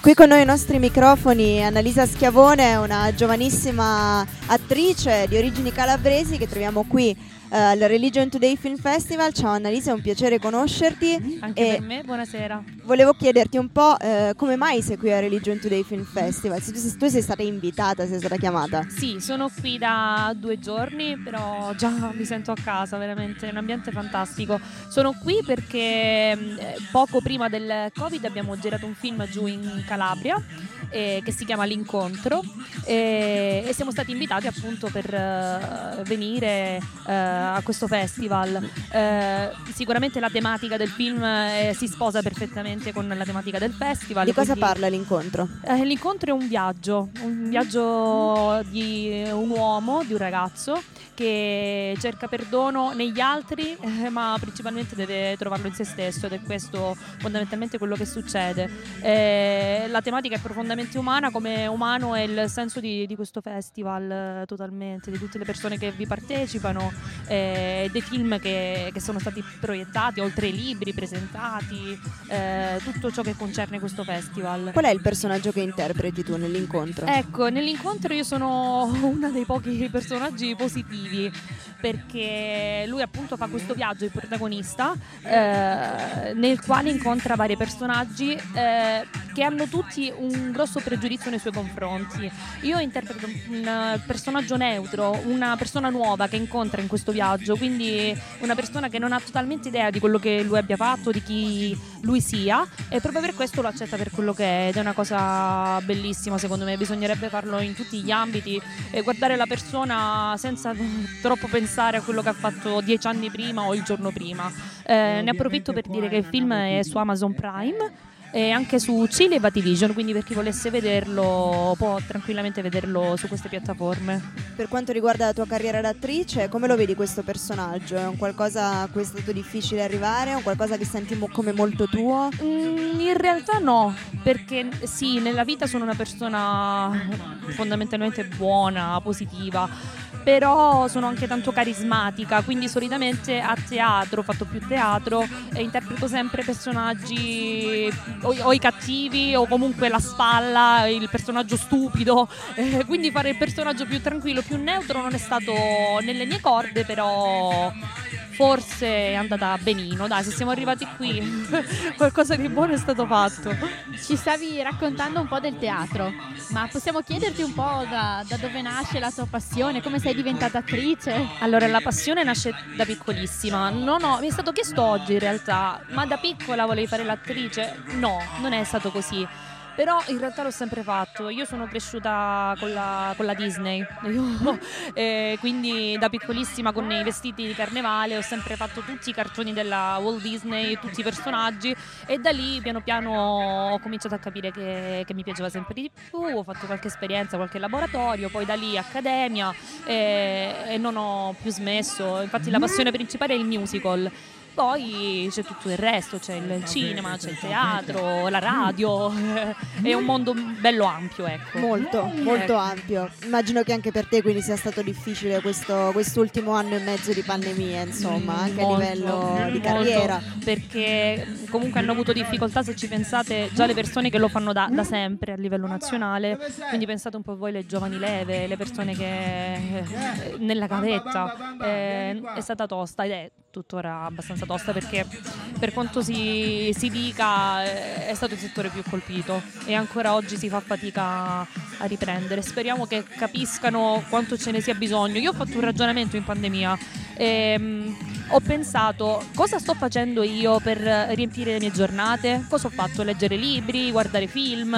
Qui con noi ai nostri microfoni Annalisa Schiavone, una giovanissima attrice di origini calabresi che troviamo qui al Religion Today Film Festival. Ciao Annalisa, è un piacere conoscerti. Anche per me, buonasera. Volevo chiederti un po' eh, come mai sei qui al Religion Today Film Festival, se tu, se tu sei stata invitata, sei stata chiamata. Sì, sono qui da due giorni, però già mi sento a casa, veramente, è un ambiente fantastico. Sono qui perché mh, eh, poco prima del Covid abbiamo girato un film giù in Calabria eh, che si chiama L'incontro eh, e siamo stati invitati appunto per eh, venire eh, a questo festival. Eh, sicuramente la tematica del film eh, si sposa perfettamente con la tematica del festival. Di cosa quindi- parla l'incontro? Eh, l'incontro è un viaggio, un viaggio di un uomo, di un ragazzo che cerca perdono negli altri, eh, ma principalmente deve trovarlo in se stesso ed è questo fondamentalmente quello che succede. Eh, la tematica è profondamente umana, come umano è il senso di, di questo festival eh, totalmente, di tutte le persone che vi partecipano, eh, dei film che, che sono stati proiettati, oltre ai libri presentati, eh, tutto ciò che concerne questo festival. Qual è il personaggio che interpreti tu nell'incontro? Ecco, nell'incontro io sono uno dei pochi personaggi positivi perché lui appunto fa questo viaggio, il protagonista, eh, nel quale incontra vari personaggi eh, che hanno tutti un grosso pregiudizio nei suoi confronti. Io interpreto un eh, personaggio neutro, una persona nuova che incontra in questo viaggio, quindi una persona che non ha totalmente idea di quello che lui abbia fatto, di chi lui sia e proprio per questo lo accetta per quello che è ed è una cosa bellissima secondo me, bisognerebbe farlo in tutti gli ambiti e guardare la persona senza troppo pensare a quello che ha fatto dieci anni prima o il giorno prima. Eh, ne approfitto per dire che il film è su Amazon Prime e anche su Cile e Vativision, quindi per chi volesse vederlo può tranquillamente vederlo su queste piattaforme. Per quanto riguarda la tua carriera d'attrice, come lo vedi questo personaggio? È un qualcosa a cui è stato difficile arrivare? È un qualcosa che senti mo- come molto tuo? Mm, in realtà no, perché sì, nella vita sono una persona fondamentalmente buona, positiva, però sono anche tanto carismatica, quindi solitamente a teatro, ho fatto più teatro, e interpreto sempre personaggi o, o i cattivi o comunque la spalla, il personaggio stupido, eh, quindi fare il personaggio più tranquillo, più neutro non è stato nelle mie corde, però forse è andata benino, dai, se siamo arrivati qui qualcosa di buono è stato fatto. Ci stavi raccontando un po' del teatro, ma possiamo chiederti un po' da, da dove nasce la tua passione, come sei diventata attrice? Allora, la passione nasce da piccolissima. Non ho- mi è stato chiesto oggi in realtà, ma da piccola volevi fare l'attrice? No, non è stato così. Però in realtà l'ho sempre fatto. Io sono cresciuta con la, con la Disney, eh, quindi da piccolissima con i vestiti di carnevale ho sempre fatto tutti i cartoni della Walt Disney, tutti i personaggi e da lì piano piano ho cominciato a capire che, che mi piaceva sempre di più, ho fatto qualche esperienza, qualche laboratorio, poi da lì accademia e, e non ho più smesso. Infatti la passione principale è il musical. Poi c'è tutto il resto, c'è il cinema, c'è il teatro, la radio, è un mondo bello ampio, ecco. Molto, molto Ecco. ampio. Immagino che anche per te quindi sia stato difficile questo quest'ultimo anno e mezzo di pandemia, insomma, anche Molto, a livello di molto, carriera. perché comunque hanno avuto difficoltà se ci pensate già le persone che lo fanno da, da sempre a livello nazionale quindi pensate un po' voi le giovani leve le persone che eh, nella gavetta eh, è stata tosta ed è tuttora abbastanza tosta perché per quanto si, si dica eh, è stato il settore più colpito e ancora oggi si fa fatica a riprendere. Speriamo che capiscano quanto ce ne sia bisogno. Io ho fatto un ragionamento in pandemia Ehm, ho pensato cosa sto facendo io per riempire le mie giornate, cosa ho fatto, leggere libri, guardare film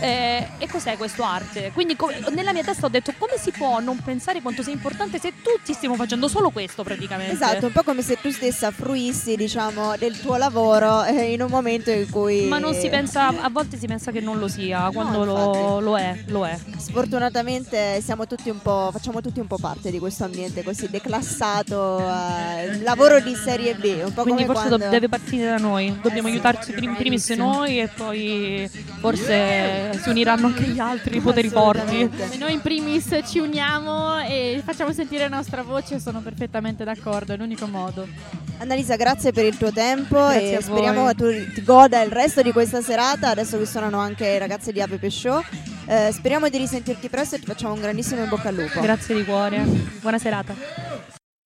eh, e cos'è questo arte. Quindi co- nella mia testa ho detto come si può non pensare quanto sia importante se tutti stiamo facendo solo questo praticamente. Esatto, un po' come se tu stessa fruissi, diciamo, del tuo lavoro eh, in un momento in cui Ma non si pensa, a volte si pensa che non lo sia, quando lo, lo è, lo è. Sfortunatamente siamo tutti un po', facciamo tutti un po' parte di questo ambiente così declassato, eh, lavoro di serie B, un po' Quindi come forse do- quando... deve partire da noi. Dobbiamo Eh sì. aiutarci prim- primis noi e poi forse si uniranno anche gli altri poteri forti. Se noi in primis ci uniamo e facciamo sentire la nostra voce, sono perfettamente d'accordo, è l'unico modo. Annalisa, grazie per il tuo tempo Grazie e speriamo che tu ti goda il resto di questa serata, adesso che suonano anche i ragazzi di Ape Show. Eh, speriamo di risentirti presto e ti facciamo un grandissimo in bocca al lupo. Grazie di cuore. Buona serata.